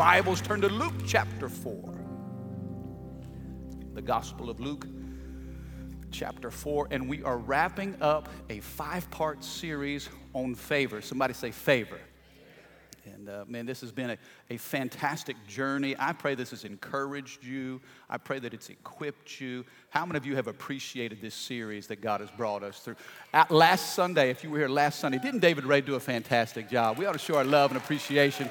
Bibles turn to Luke chapter 4. The Gospel of Luke chapter 4, and we are wrapping up a five part series on favor. Somebody say favor. And uh, man, this has been a, a fantastic journey. I pray this has encouraged you. I pray that it's equipped you. How many of you have appreciated this series that God has brought us through? At last Sunday, if you were here last Sunday, didn't David Ray do a fantastic job? We ought to show our love and appreciation.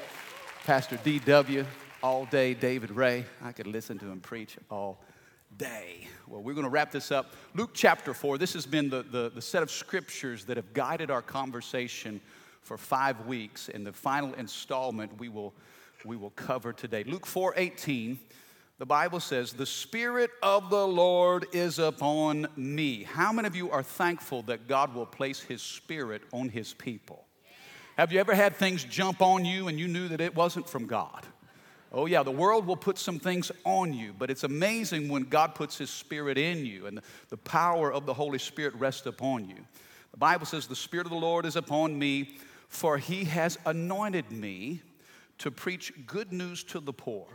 Pastor D.W., all day, David Ray. I could listen to him preach all day. Well, we're going to wrap this up. Luke chapter 4. This has been the, the, the, set of scriptures that have guided our conversation for five weeks. And the final installment we will, we will cover today. Luke 4 18, the Bible says, The Spirit of the Lord is upon me. How many of you are thankful that God will place His Spirit on His people? Have you ever had things jump on you and you knew that it wasn't from God? Oh, yeah, the world will put some things on you, but it's amazing when God puts His Spirit in you and the, power of the Holy Spirit rests upon you. The Bible says, The Spirit of the Lord is upon me, for He has anointed me to preach good news to the poor.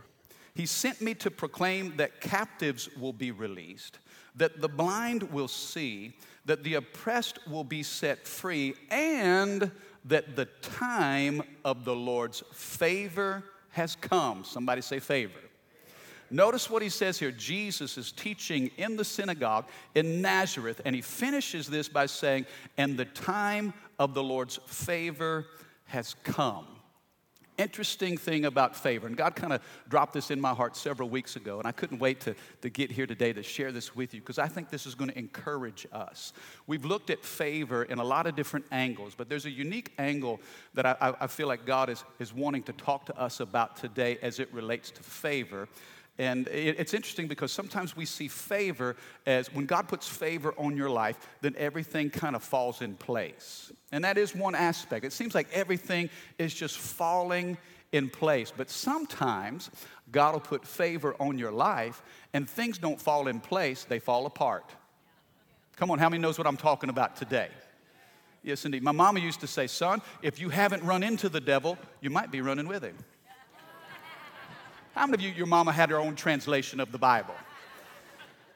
He sent me to proclaim that captives will be released, that the blind will see, that the oppressed will be set free, and that the time of the Lord's favor has come. Somebody say favor. Notice what he says here. Jesus is teaching in the synagogue in Nazareth, and he finishes this by saying, And the time of the Lord's favor has come interesting thing about favor, and God kind of dropped this in my heart several weeks ago, and I couldn't wait to, to get here today to share this with you because I think this is going to encourage us. We've looked at favor in a lot of different angles, but there's a unique angle that I, I feel like God is, is wanting to talk to us about today as it relates to favor. And it's interesting because sometimes we see favor as when God puts favor on your life, then everything kind of falls in place. And that is one aspect. It seems like everything is just falling in place. But sometimes God will put favor on your life and things don't fall in place, they fall apart. Come on, how many knows what I'm talking about today? Yes, indeed. My mama used to say, son, if you haven't run into the devil, you might be running with him. How many of you, your mama had her own translation of the Bible?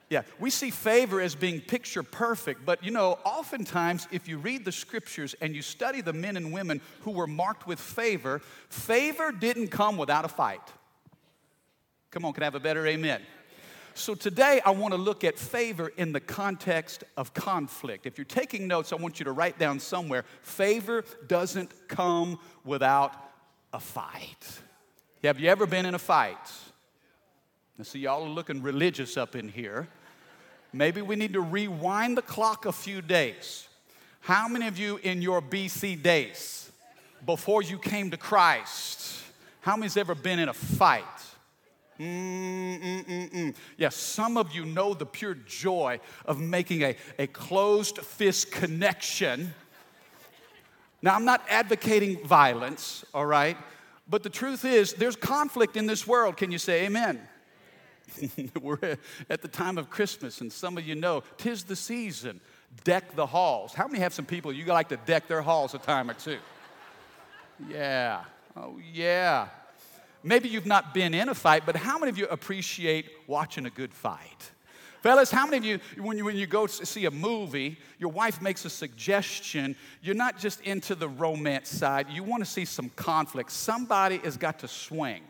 Yeah, we see favor as being picture perfect, but you know, oftentimes if you read the scriptures and you study the men and women who were marked with favor, favor didn't come without a fight. Come on, can I have a better amen? So today I want to look at favor in the context of conflict. If you're taking notes, I want you to write down somewhere favor doesn't come without a fight. Have you ever been in a fight? I see y'all are looking religious up in here. Maybe we need to rewind the clock a few days. How many of you in your BC days, before you came to Christ, how many's ever been in a fight? Yes, some of you know the pure joy of making a, a closed fist connection. Now, I'm not advocating violence, all right? But the truth is, there's conflict in this world. Can you say amen? We're at the time of Christmas, and some of you know, tis the season. Deck the halls. How many have some people you like to deck their halls a time or two? Yeah. Oh, yeah. Maybe you've not been in a fight, but how many of you appreciate watching a good fight? Fellas, how many of you, when you, when you go to see a movie, your wife makes a suggestion, you're not just into the romance side, you want to see some conflict. Somebody has got to swing.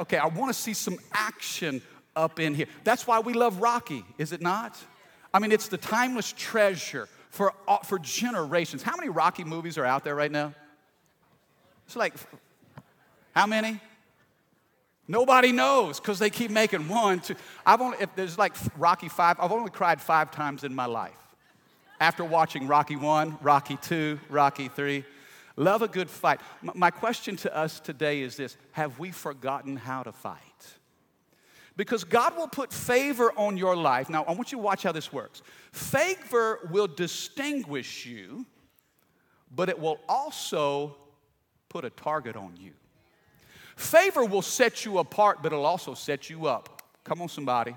Okay, I want to see some action up in here. That's why we love Rocky, is it not? I mean, it's the timeless treasure for, for generations. How many Rocky movies are out there right now? It's like, how many? Nobody knows because they keep making one, two. I've only, if there's like Rocky five, I've only cried five times in my life. After watching Rocky one, Rocky two, Rocky three. Love a good fight. My question to us today is this Have we forgotten how to fight? Because God will put favor on your life. Now, I want you to watch how this works. Favor will distinguish you, but it will also put a target on you. Favor will set you apart, but it'll also set you up. Come on, somebody.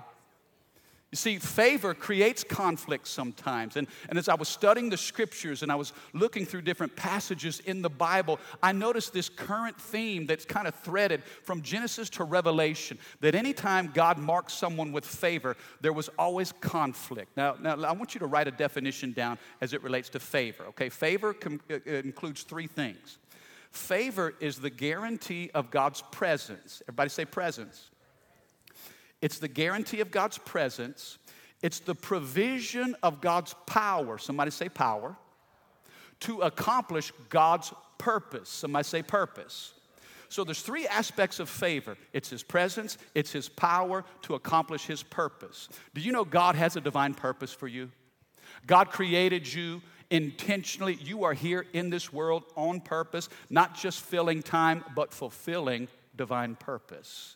You see, favor creates conflict sometimes. And, and as I was studying the scriptures and I was looking through different passages in the Bible, I noticed this current theme that's kind of threaded from Genesis to Revelation that anytime God marks someone with favor, there was always conflict. Now, now I want you to write a definition down as it relates to favor. Okay, favor com- uh, uh, includes three things. Favor is the guarantee of God's presence. Everybody say presence. It's the guarantee of God's presence, it's the provision of God's power. Somebody say power. To accomplish God's purpose. Somebody say purpose. So there's three aspects of favor. It's his presence, it's his power to accomplish his purpose. Do you know God has a divine purpose for you? God created you intentionally. You are here in this world on purpose, not just filling time, but fulfilling divine purpose.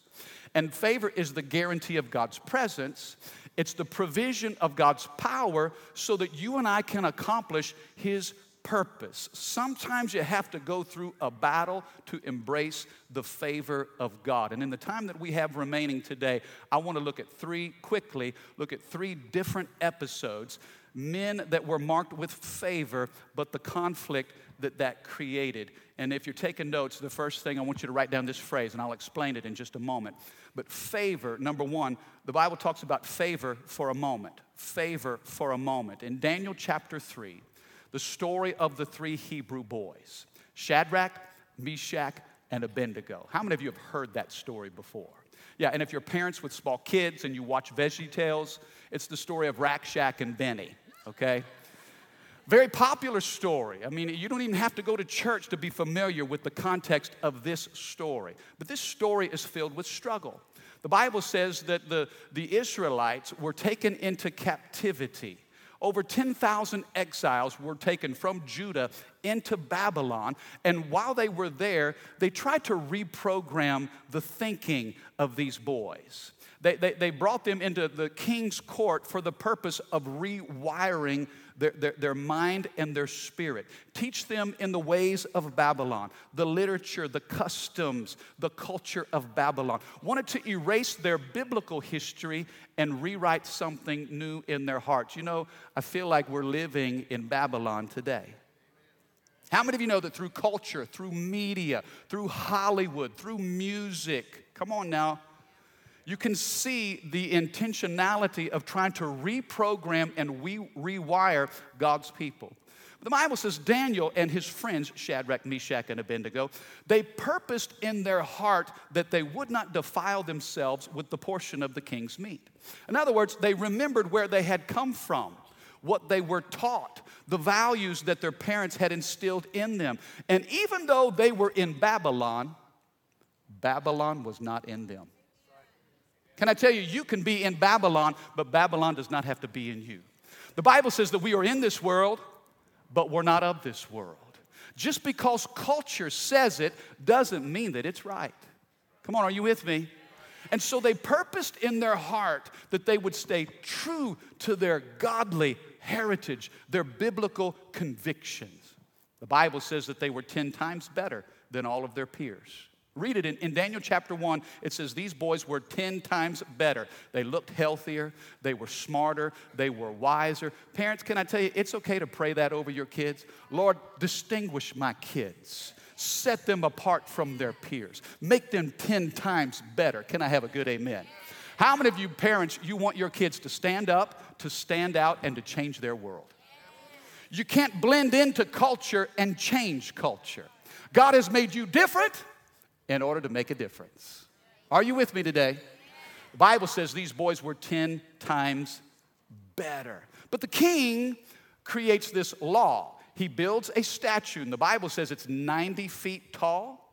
And favor is the guarantee of God's presence, it's the provision of God's power so that you and I can accomplish His purpose. Sometimes you have to go through a battle to embrace the favor of God. And in the time that we have remaining today, I want to look at three, quickly, look at three different episodes men that were marked with favor, but the conflict that that created. And if you're taking notes, the first thing I want you to write down this phrase, and I'll explain it in just a moment. But favor, number one, the Bible talks about favor for a moment. Favor for a moment. In Daniel chapter 3, the story of the three Hebrew boys Shadrach, Meshach, and Abednego. How many of you have heard that story before? Yeah, and if you're parents with small kids and you watch Veggie Tales, it's the story of Rack, Shack and Benny, okay? Very popular story. I mean, you don't even have to go to church to be familiar with the context of this story. But this story is filled with struggle. The Bible says that the, the Israelites were taken into captivity. Over 10,000 exiles were taken from Judah into Babylon. And while they were there, they tried to reprogram the thinking of these boys. They, they, they brought them into the king's court for the purpose of rewiring their, their, their, mind and their spirit. Teach them in the ways of Babylon, the literature, the customs, the culture of Babylon. Wanted to erase their biblical history and rewrite something new in their hearts. You know, I feel like we're living in Babylon today. How many of you know that through culture, through media, through Hollywood, through music, come on now, you can see the intentionality of trying to reprogram and re- rewire God's people. The Bible says Daniel and his friends, Shadrach, Meshach, and Abednego, they purposed in their heart that they would not defile themselves with the portion of the king's meat. In other words, they remembered where they had come from, what they were taught, the values that their parents had instilled in them. And even though they were in Babylon, Babylon was not in them. Can I tell you, you can be in Babylon, but Babylon does not have to be in you. The Bible says that we are in this world, but we're not of this world. Just because culture says it doesn't mean that it's right. Come on, are you with me? And so they purposed in their heart that they would stay true to their godly heritage, their biblical convictions. The Bible says that they were 10 times better than all of their peers. Read it in, in, Daniel chapter 1. It says these boys were 10 times better. They looked healthier, they were smarter, they were wiser. Parents, can I tell you, it's okay to pray that over your kids. Lord, distinguish my kids, set them apart from their peers, make them 10 times better. Can I have a good amen? How many of you parents, you want your kids to stand up, to stand out, and to change their world? You can't blend into culture and change culture. God has made you different in order to make a difference. Are you with me today? The Bible says these boys were 10 times better. But the king creates this law. He builds a statue, and the Bible says it's 90 feet tall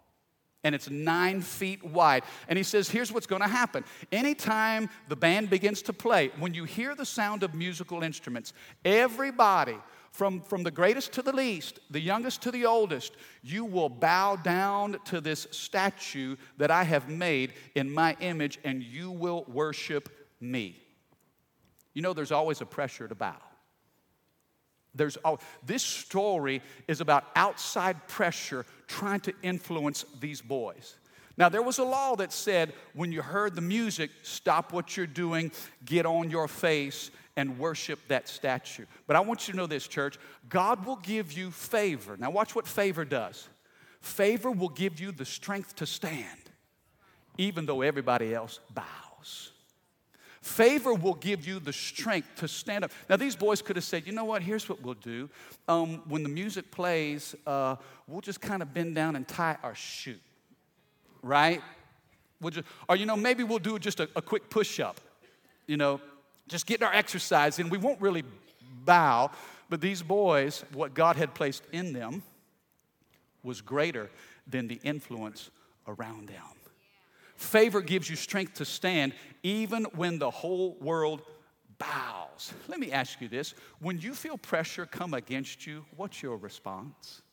and it's nine feet wide. And he says, Here's what's to happen. Anytime the band begins to play, when you hear the sound of musical instruments, everybody from, from the greatest to the least, the youngest to the oldest, you will bow down to this statue that I have made in my image and you will worship me. You know, there's always a pressure to bow. There's this story is about outside pressure trying to influence these boys. Now, there was a law that said when you heard the music, stop what you're doing, get on your face, and worship that statue. But I want you to know this, church God will give you favor. Now, watch what favor does favor will give you the strength to stand, even though everybody else bows. Favor will give you the strength to stand up. Now, these boys could have said, you know what, here's what we'll do. Um, when the music plays, uh, we'll just kind of bend down and tie our shoe, right? We'll just, or, you know, maybe we'll do just a, a quick push up, you know, just getting our exercise in. We won't really bow, but these boys, what God had placed in them was greater than the influence around them. Favor gives you strength to stand even when the whole world bows. Let me ask you this when you feel pressure come against you, what's your response?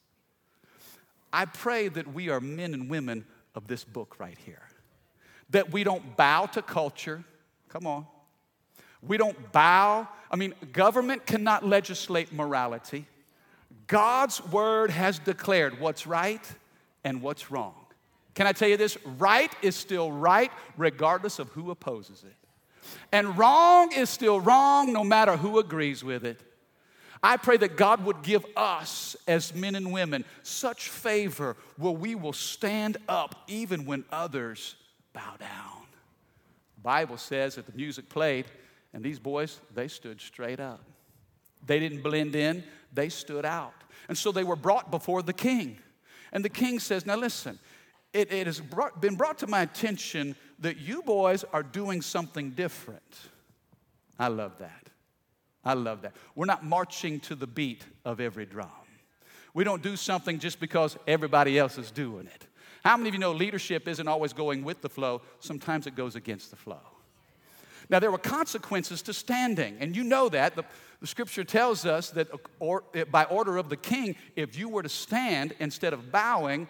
I pray that we are men and women of this book right here. That we don't bow to culture. Come on. We don't bow. I mean, government cannot legislate morality. God's word has declared what's right and what's wrong. Can I tell you this? Right is still right regardless of who opposes it. And wrong is still wrong no matter who agrees with it. I pray that God would give us, as men and women, such favor where we will stand up even when others bow down. The Bible says that the music played, and these boys, they stood straight up. They didn't blend in, they stood out. And so they were brought before the king. And the king says, Now listen, it, it has brought, been brought to my attention that you boys are doing something different. I love that. I love that. We're not marching to the beat of every drum. We don't do something just because everybody else is doing it. How many of you know leadership isn't always going with the flow? Sometimes it goes against the flow. Now, there were consequences to standing, and you know that. The, the scripture tells us that uh, or, eh, by order of the king, if you were to stand instead of bowing,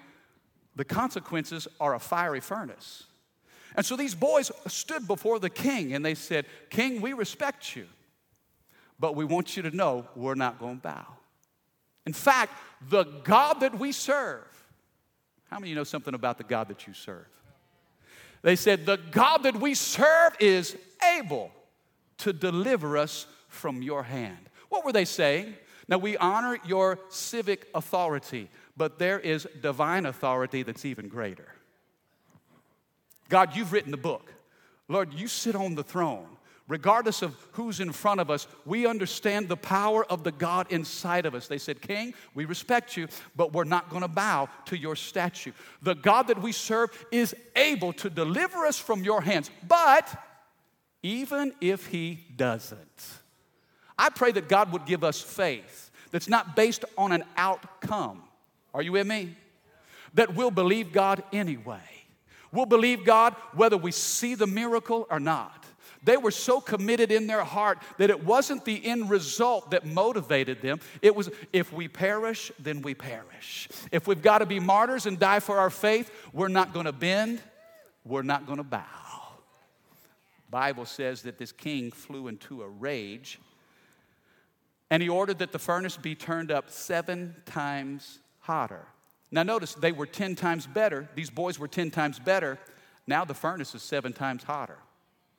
the consequences are a fiery furnace. And so these boys stood before the king and they said, King, we respect you, but we want you to know we're not going to bow. In fact, the God that we serve, how many you know something about the God that you serve? They said, The God that we serve is able to deliver us from your hand. What were they saying? Now, we honor your civic authority, but there is divine authority that's even greater. God, you've written the book. Lord, you sit on the throne. Regardless of who's in front of us, we understand the power of the God inside of us. They said, King, we respect you, but we're not going to bow to your statue. The God that we serve is able to deliver us from your hands, but even if he doesn't, I pray that God would give us faith that's not based on an outcome. Are you with me? That we'll believe God anyway. We'll believe God whether we see the miracle or not. They were so committed in their heart that it wasn't the end result that motivated them. It was if we perish, then we perish. If we've got to be martyrs and die for our faith, we're not going to bend, we're not going to bow. Bible says that this king flew into a rage and he ordered that the furnace be turned up 7 times hotter. Now, notice they were 10 times better. These boys were 10 times better. Now the furnace is seven times hotter.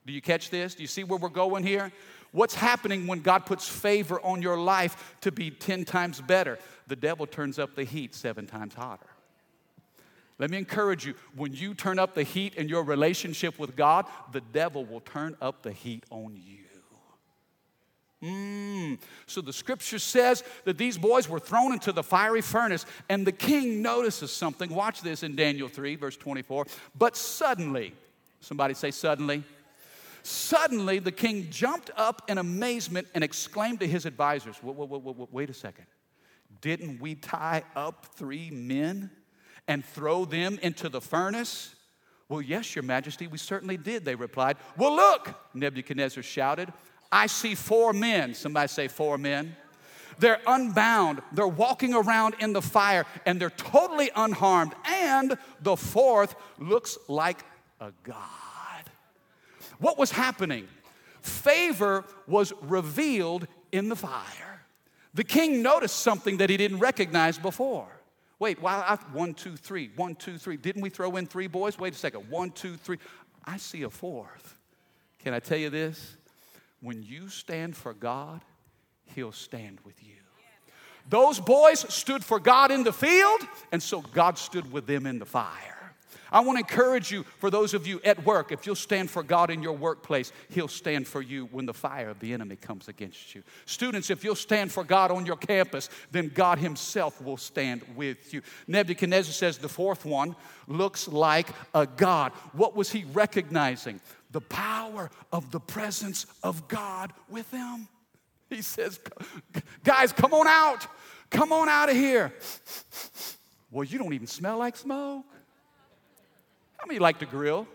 Do you catch this? Do you see where we're going here? What's happening when God puts favor on your life to be 10 times better? The devil turns up the heat seven times hotter. Let me encourage you when you turn up the heat in your relationship with God, the devil will turn up the heat on you. Mm. So the scripture says that these boys were thrown into the fiery furnace, and the king notices something. Watch this in Daniel 3, verse 24. But suddenly, somebody say, suddenly. Suddenly, the king jumped up in amazement and exclaimed to his advisors, wait, wait, wait, wait a second. Didn't we tie up three men and throw them into the furnace? Well, yes, your majesty, we certainly did, they replied. Well, look, Nebuchadnezzar shouted. I see four men. Somebody say, four men. they're unbound, they're walking around in the fire, and they're totally unharmed. And the fourth looks like a God. What was happening? Favor was revealed in the fire. The king noticed something that he didn't recognize before. Wait, well, I, one, two, three, one, two, three. Didn't we throw in three boys? Wait a second. One, two, three. I see a fourth. Can I tell you this? When you stand for God, He'll stand with you. Those boys stood for God in the field, and so God stood with them in the fire. I want to encourage you, for those of you at work, if you'll stand for God in your workplace, He'll stand for you when the fire of the enemy comes against you. Students, if you'll stand for God on your campus, then God Himself will stand with you. Nebuchadnezzar says the fourth one looks like a God. What was he recognizing? The power of the presence of God with them. He says, Guys, come on out. Come on out of here. Well, you don't even smell like smoke. How many like to grill?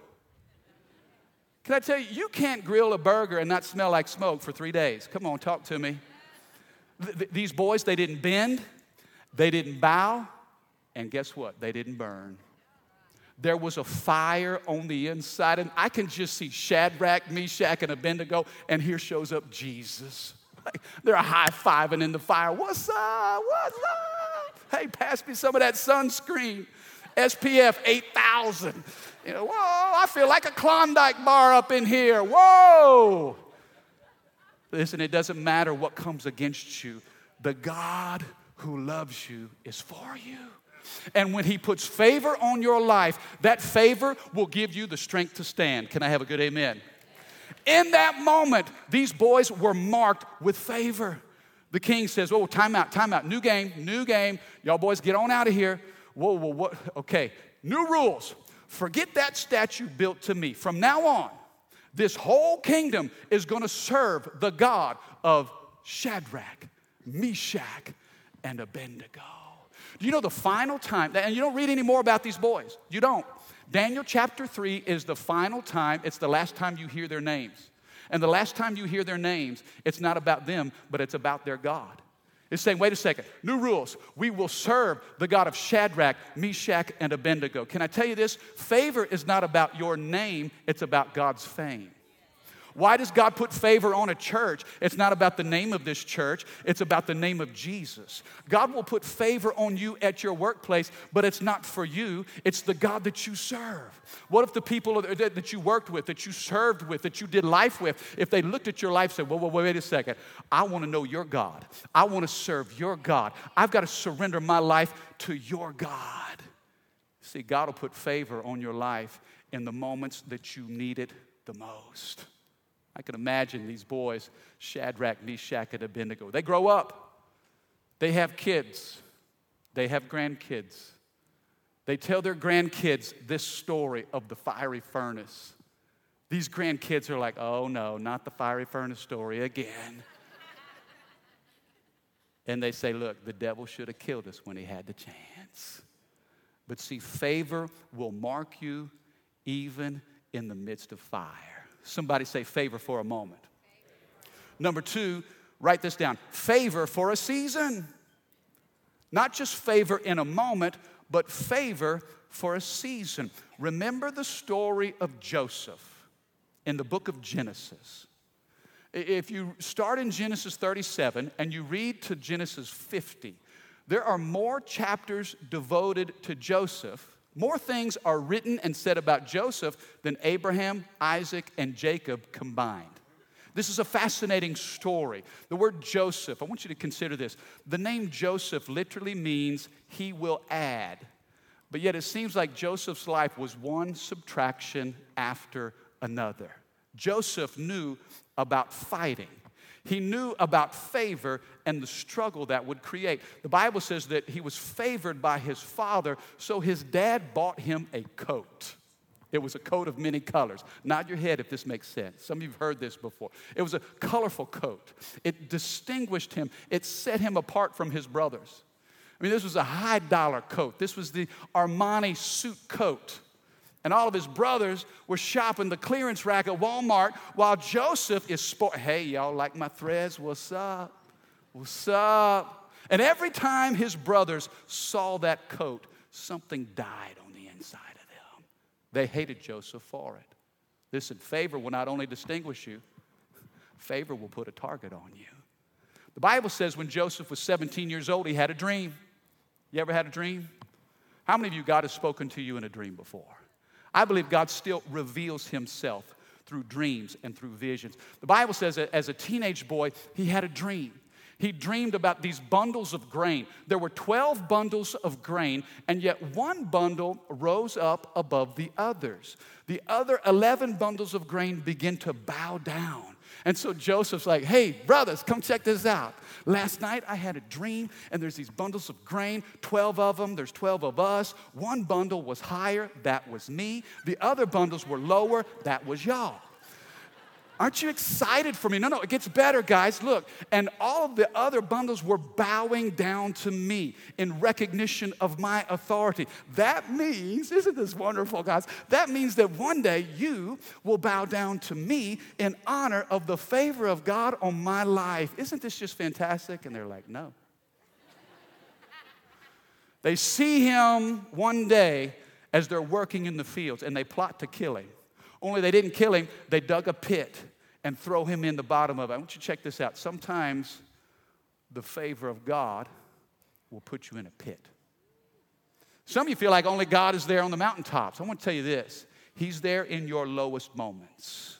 Can I tell you, you can't grill a burger and not smell like smoke for three days. Come on, talk to me. Th- these boys, they didn't bend, they didn't bow, and guess what? They didn't burn. There was a fire on the inside, and I can just see Shadrach, Meshach, and Abednego, and here shows up Jesus. Like, They're high fiving in the fire. What's up? What's up? Hey, pass me some of that sunscreen. SPF 8000. You know, whoa, I feel like a Klondike bar up in here. Whoa. Listen, it doesn't matter what comes against you, the God who loves you is for you. And when He puts favor on your life, that favor will give you the strength to stand. Can I have a good amen? In that moment, these boys were marked with favor. The king says, Oh, time out, time out. New game, new game. Y'all boys get on out of here whoa, whoa, what? Okay, new rules. Forget that statue built to me. From now on, this whole kingdom is going to serve the God of Shadrach, Meshach, and Abednego. Do you know the final time, and you don't read any more about these boys. You don't. Daniel chapter 3 is the final time, it's the last time you hear their names. And the last time you hear their names, it's not about them, but it's about their God. It's saying, wait a second, new rules. We will serve the God of Shadrach, Meshach, and Abednego. Can I tell you this? Favor is not about your name, it's about God's fame. Why does God put favor on a church? It's not about the name of this church, it's about the name of Jesus. God will put favor on you at your workplace, but it's not for you, it's the God that you serve. What if the people that you worked with, that you served with, that you did life with, if they looked at your life and said, wait a second, I want to know your God. I want to serve your God. I've got to surrender my life to your God. See, God will put favor on your life in the moments that you need it the most. I can imagine these boys, Shadrach, Meshach, and Abednego. They grow up, they have kids, they have grandkids. They tell their grandkids this story of the fiery furnace. These grandkids are like, oh no, not the fiery furnace story again. and they say, look, the devil should have killed us when he had the chance. But see, favor will mark you even in the midst of fire. Somebody say favor for a moment. Number two, write this down favor for a season. Not just favor in a moment, but favor for a season. Remember the story of Joseph in the book of Genesis. If you start in Genesis 37 and you read to Genesis 50, there are more chapters devoted to Joseph more things are written and said about Joseph than Abraham, Isaac, and Jacob combined. This is a fascinating story. The word Joseph, I want you to consider this. The name Joseph literally means he will add. But yet it seems like Joseph's life was one subtraction after another. Joseph knew about fighting. He knew about favor and the struggle that would create. The Bible says that he was favored by his father, so his dad bought him a coat. It was a coat of many colors. Nod your head if this makes sense. Some of you have heard this before. It was a colorful coat. It distinguished him, it set him apart from his brothers. I mean, this was a high dollar coat. This was the Armani suit coat and all of his brothers were shopping the clearance rack at Walmart while Joseph is sport. Hey, y'all like my threads? What's up? What's up? And every time his brothers saw that coat, something died on the inside of them. They hated Joseph for it. Listen, favor will not only distinguish you, favor will put a target on you. The Bible says when Joseph was 17 years old, he had a dream. You ever had a dream? How many of you, God has spoken to you in a dream before? I believe God still reveals himself through dreams and through visions. The Bible says that as a teenage boy, he had a dream. He dreamed about these bundles of grain. There were 12 bundles of grain, and yet one bundle rose up above the others. The other 11 bundles of grain begin to bow down. And so Joseph's like, hey, brothers, come check this out. Last night I had a dream, and there's these bundles of grain, 12 of them, there's 12 of us. One bundle was higher, that was me. The other bundles were lower, that was y'all. Aren't you excited for me? No, no, it gets better, guys. Look. And all of the other bundles were bowing down to me in recognition of my authority. That means, isn't this wonderful, guys? That means that one day you will bow down to me in honor of the favor of God on my life. Isn't this just fantastic? And they're like, no. they see him one day as they're working in the fields and they plot to kill him. Only they didn't kill him, they dug a pit and throw him in the bottom of it. I want you to check this out. Sometimes the favor of God will put you in a pit. Some of you feel like only God is there on the mountaintops. I want to tell you this He's there in your lowest moments.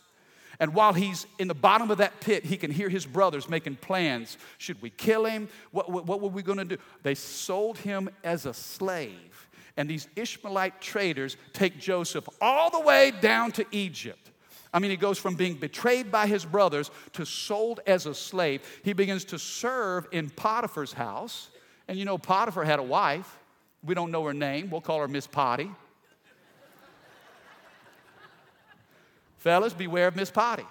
And while he's in the bottom of that pit, he can hear his brothers making plans. Should we kill him? What, what, what were we going to do? They sold him as a slave and these Ishmaelite traders take Joseph all the way down to Egypt. I mean, he goes from being betrayed by his brothers to sold as a slave. He begins to serve in Potiphar's house. And you know, Potiphar had a wife. We don't know her name. We'll call her Miss Potty. Fellas, beware of Miss Potty.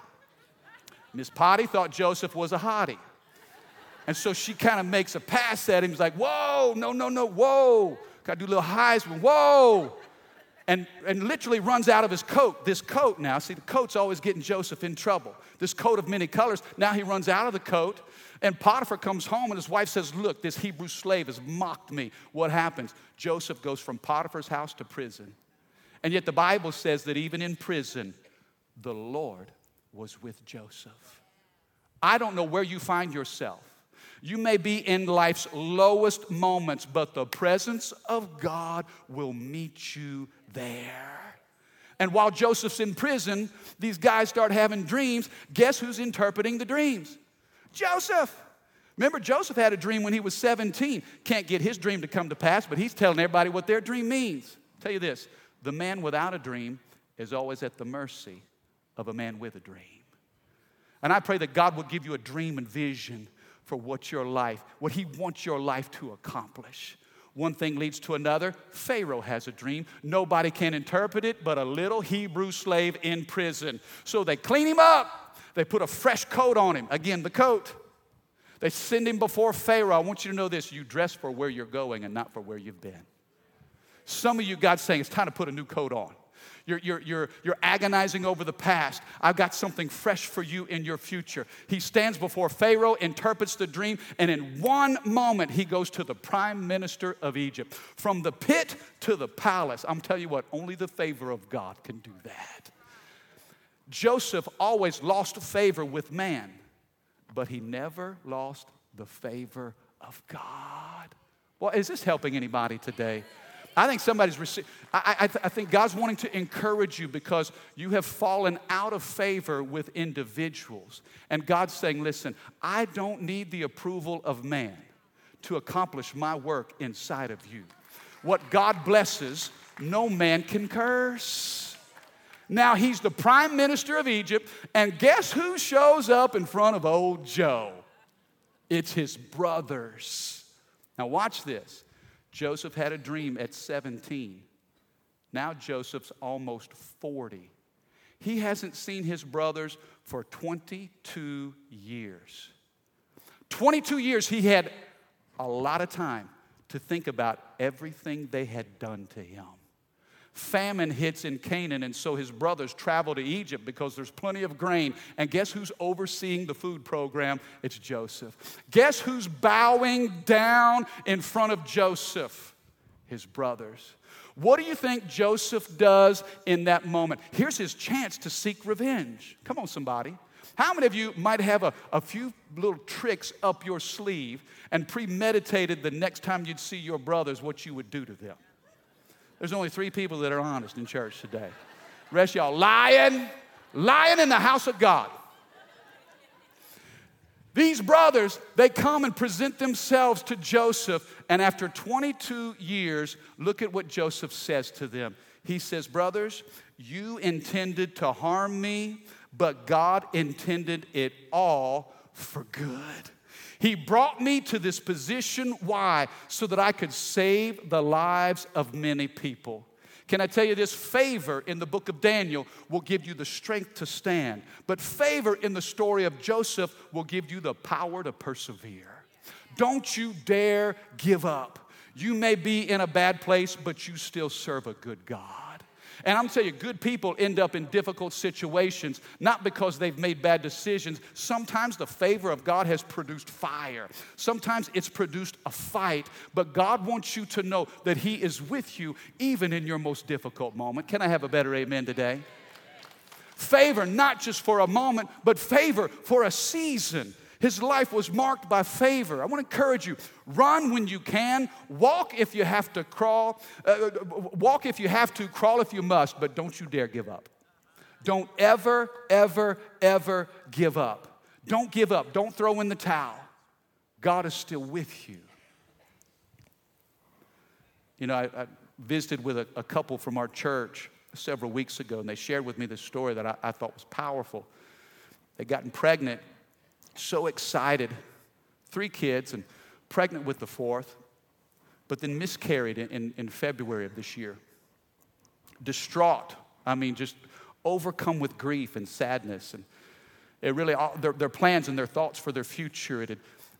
Miss Potty thought Joseph was a hottie. And so she kind of makes a pass at him. He's like, whoa, no, no, no, whoa. Got to do little highs. Whoa! And, and literally runs out of his coat. This coat now, see, the coat's always getting Joseph in trouble. This coat of many colors. Now he runs out of the coat. And Potiphar comes home and his wife says, Look, this Hebrew slave has mocked me. What happens? Joseph goes from Potiphar's house to prison. And yet the Bible says that even in prison, the Lord was with Joseph. I don't know where you find yourself. You may be in life's lowest moments, but the presence of God will meet you there. And while Joseph's in prison, these guys start having dreams. Guess who's interpreting the dreams? Joseph. Remember, Joseph had a dream when he was 17. Can't get his dream to come to pass, but he's telling everybody what their dream means. I'll tell you this the man without a dream is always at the mercy of a man with a dream. And I pray that God will give you a dream and vision for what your life, what he wants your life to accomplish. One thing leads to another. Pharaoh has a dream. Nobody can interpret it but a little Hebrew slave in prison. So they clean him up. They put a fresh coat on him. Again, the coat. They send him before Pharaoh. I want you to know this you dress for where you're going and not for where you've been. Some of you, God's saying it's time to put a new coat on. You're, you're, you're, you're agonizing over the past. I've got something fresh for you in your future. He stands before Pharaoh, interprets the dream, and in one moment, he goes to the prime minister of Egypt. From the pit to the palace. I'm telling you what, only the favor of God can do that. Joseph always lost favor with man, but he never lost the favor of God. Well, is this helping anybody today? I think somebody's received. I, I, I, think God's wanting to encourage you because you have fallen out of favor with individuals. And God's saying, listen, I don't need the approval of man to accomplish my work inside of you. What God blesses, no man can curse. Now he's the prime minister of Egypt, and guess who shows up in front of old Joe? It's his brothers. Now, watch this. Joseph had a dream at 17. Now Joseph's almost 40. He hasn't seen his brothers for 22 years. 22 years, he had a lot of time to think about everything they had done to him. Famine hits in Canaan, and so his brothers travel to Egypt because there's plenty of grain. And guess who's overseeing the food program? It's Joseph. Guess who's bowing down in front of Joseph? His brothers. What do you think Joseph does in that moment? Here's his chance to seek revenge. Come on, somebody. How many of you might have a, a few little tricks up your sleeve and premeditated the next time you'd see your brothers what you would do to them? There's only three people that are honest in church today. rest y'all lying, lying in the house of God. These brothers, they come and present themselves to Joseph, and after 22 years, look at what Joseph says to them. He says, Brothers, you intended to harm me, but God intended it all for good. He brought me to this position. Why? So that I could save the lives of many people. Can I tell you this? Favor in the book of Daniel will give you the strength to stand, but favor in the story of Joseph will give you the power to persevere. Don't you dare give up. You may be in a bad place, but you still serve a good God. And I'm telling you, good people end up in difficult situations, not because they've made bad decisions. Sometimes the favor of God has produced fire, sometimes it's produced a fight, but God wants you to know that He is with you even in your most difficult moment. Can I have a better amen today? Favor, not just for a moment, but favor for a season. His life was marked by favor. I want to encourage you run when you can, walk if you have to crawl, uh, walk if you have to, crawl if you must, but don't you dare give up. Don't ever, ever, ever give up. Don't give up. Don't throw in the towel. God is still with you. You know, I, I visited with a, a, couple from our church several weeks ago, and they shared with me this story that I, I thought was powerful. They'd gotten pregnant so excited, three kids and pregnant with the fourth, but then miscarried in, in, in February of this year. Distraught, I mean, just overcome with grief and sadness. And it really, all, their, their plans and their thoughts for their future, it had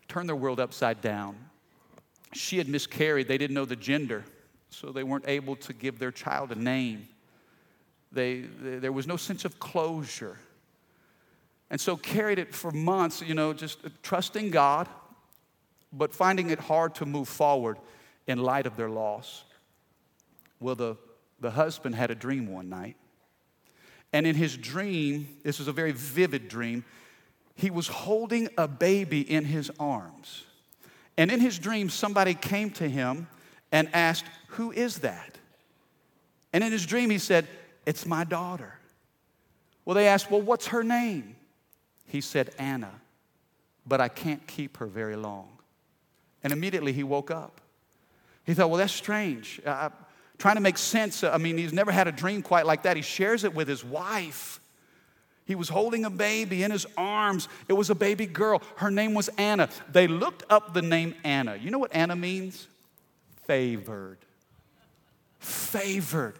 turned their world upside down. She had miscarried, they didn't know the gender, so they weren't able to give their child a name. They, they, there was no sense of closure. And so carried it for months, you know, just trusting God, but finding it hard to move forward in light of their loss. Well, the, the husband had a dream one night. And in his dream, this was a very vivid dream, he was holding a baby in his arms. And in his dream, somebody came to him and asked, Who is that? And in his dream, he said, It's my daughter. Well, they asked, Well, what's her name? He said, Anna, but I can't keep her very long. And immediately he woke up. He thought, well, that's strange. Uh, trying to make sense. I mean, he's never had a dream quite like that. He shares it with his wife. He was holding a baby in his arms. It was a baby girl. Her name was Anna. They looked up the name Anna. You know what Anna means? Favored. Favored.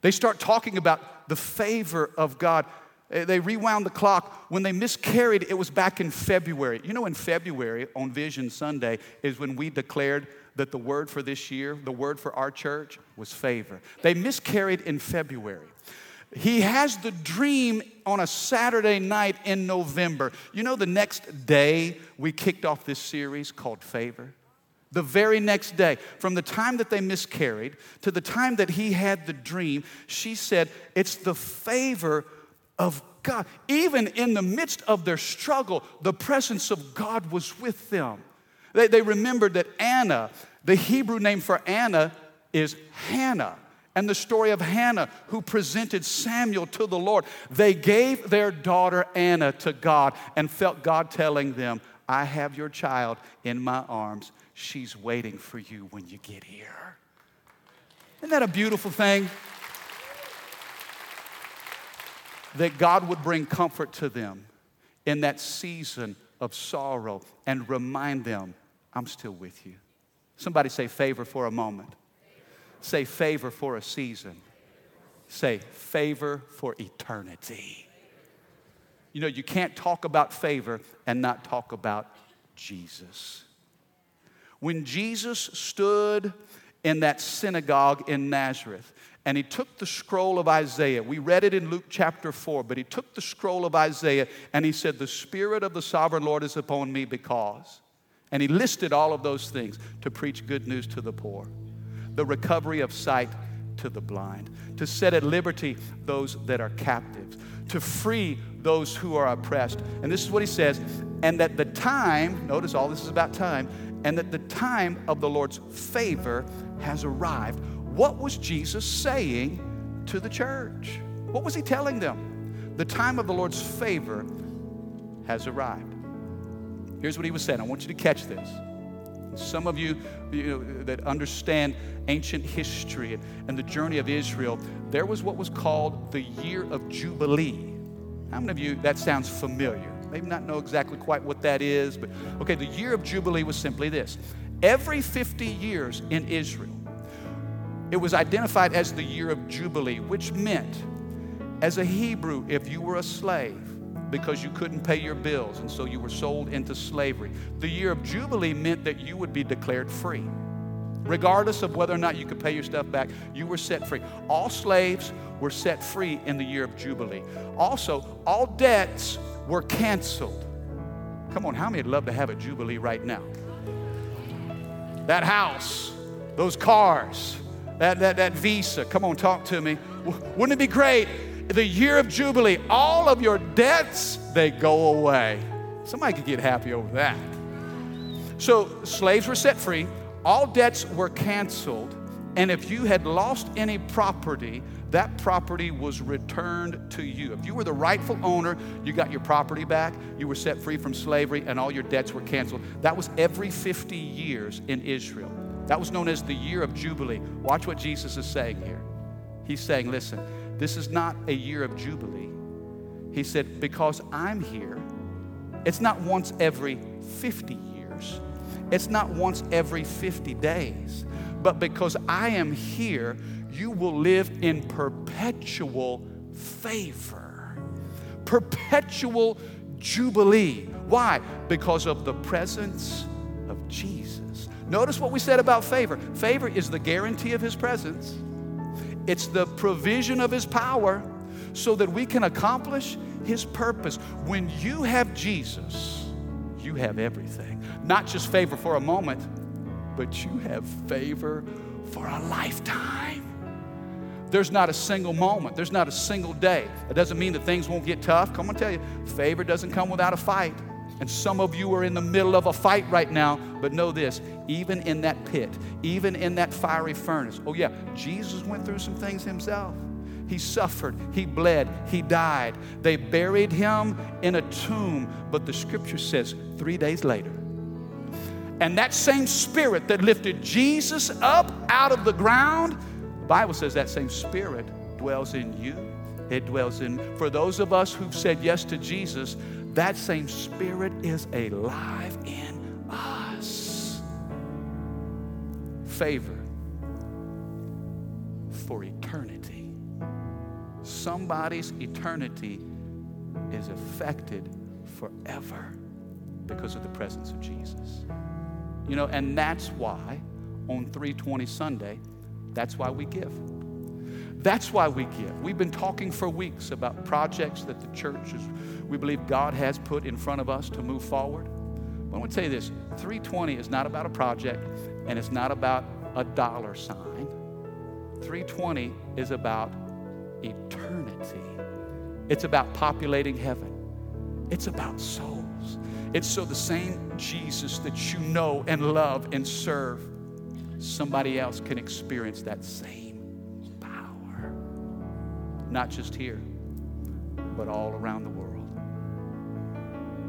They start talking about the favor of God. Eh, they rewound the clock. When they miscarried, it was back in February. You know, in February on Vision Sunday is when we declared that the word for this year, the word for our church, was favor. They miscarried in February. He has the dream on a Saturday night in November. You know, the next day we kicked off this series called Favor. The very next day, from the time that they miscarried to the time that he had the dream, she said, It's the favor of God. Even in the midst of their struggle, the presence of God was with them. They, they remembered that Anna, the Hebrew name for Anna, is Hannah. And the story of Hannah, who presented Samuel to the Lord. They gave their daughter Anna to God and felt God telling them, I have your child in my arms. She's waiting for you when you get here. Isn't that a beautiful thing? That God would bring comfort to them in that season of sorrow and remind them, I'm still with you. Somebody say favor for a moment. Say favor for a season. Say favor for eternity. You know, you can't talk about favor and not talk about Jesus. When Jesus stood in that synagogue in Nazareth and he took the scroll of Isaiah. We read it in Luke chapter 4, but he took the scroll of Isaiah and he said, The Spirit of the sovereign Lord is upon me because. And he listed all of those things to preach good news to the poor, the recovery of sight to the blind, to set at liberty those that are captives, to free those who are oppressed. And this is what he says, and that the time, notice all this is about time, and that the time of the Lord's favor has arrived. What was Jesus saying to the church? What was he telling them? The time of the Lord's favor has arrived. Here's what he was saying. I want you to catch this. Some of you, you know, that understand ancient history and, the journey of Israel, there was what was called the year of Jubilee. How many of you, that sounds familiar? Maybe not know exactly quite what that is, but okay, the year of Jubilee was simply this. Every 50 years in Israel, it was identified as the year of Jubilee, which meant, as a Hebrew, if you were a slave, because you couldn't pay your bills, and so you were sold into slavery. The year of Jubilee meant that you would be declared free. Regardless of whether or not you could pay your stuff back, you were set free. All slaves were set free in the year of Jubilee. Also, all debts were canceled. Come on, how many would love to have a Jubilee right now? That house, those cars, that, that, that visa. Come on, talk to me. Wouldn't it be great the year of Jubilee, all of your debts, they go away. Somebody could get happy over that. So slaves were set free, all debts were canceled, and if you had lost any property, that property was returned to you. If you were the rightful owner, you got your property back, you were set free from slavery, and all your debts were canceled. That was every 50 years in Israel. That was known as the year of Jubilee. Watch what Jesus is saying here. He's saying, listen, this is not a year of Jubilee. He said, Because I'm here, it's not once every 50 years, it's not once every 50 days, but because I am here, you will live in perpetual favor, perpetual jubilee. Why? Because of the presence of Jesus. Notice what we said about favor. Favor is the guarantee of his presence it's the provision of His power so that we can accomplish His purpose. When you have Jesus, you have everything. Not just favor for a moment, but you have favor for a lifetime. There's not a single moment, there's not a single day. It doesn't mean that things won't get tough. Come on, tell you, favor doesn't come without a fight. And some of you are in the middle of a fight right now, but know this even in that pit, even in that fiery furnace, oh, yeah, Jesus went through some things himself. He suffered, he bled, he died. They buried him in a tomb, but the scripture says three days later. And that same spirit that lifted Jesus up out of the ground, the Bible says that same spirit dwells in you. It dwells in, for those of us who've said yes to Jesus, that same Spirit is alive in us. Favor for eternity. Somebody's eternity is affected forever because of the presence of Jesus. You know, and that's why on 320 Sunday, that's why we give. That's why we give. We've been talking for weeks about projects that the church is, we believe God has put in front of us to move forward. But I want to tell you this 320 is not about a project and it's not about a dollar sign. 320 is about eternity, it's about populating heaven, it's about souls. It's so the same Jesus that you know and love and serve, somebody else can experience that same not just here, but all around the world.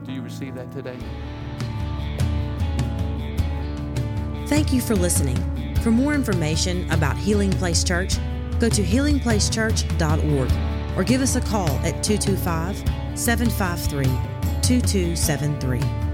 Do you receive that today? Thank you for listening. For more information about Healing Place Church, go to healingplacechurch.org or give us a call at 225 753 2273.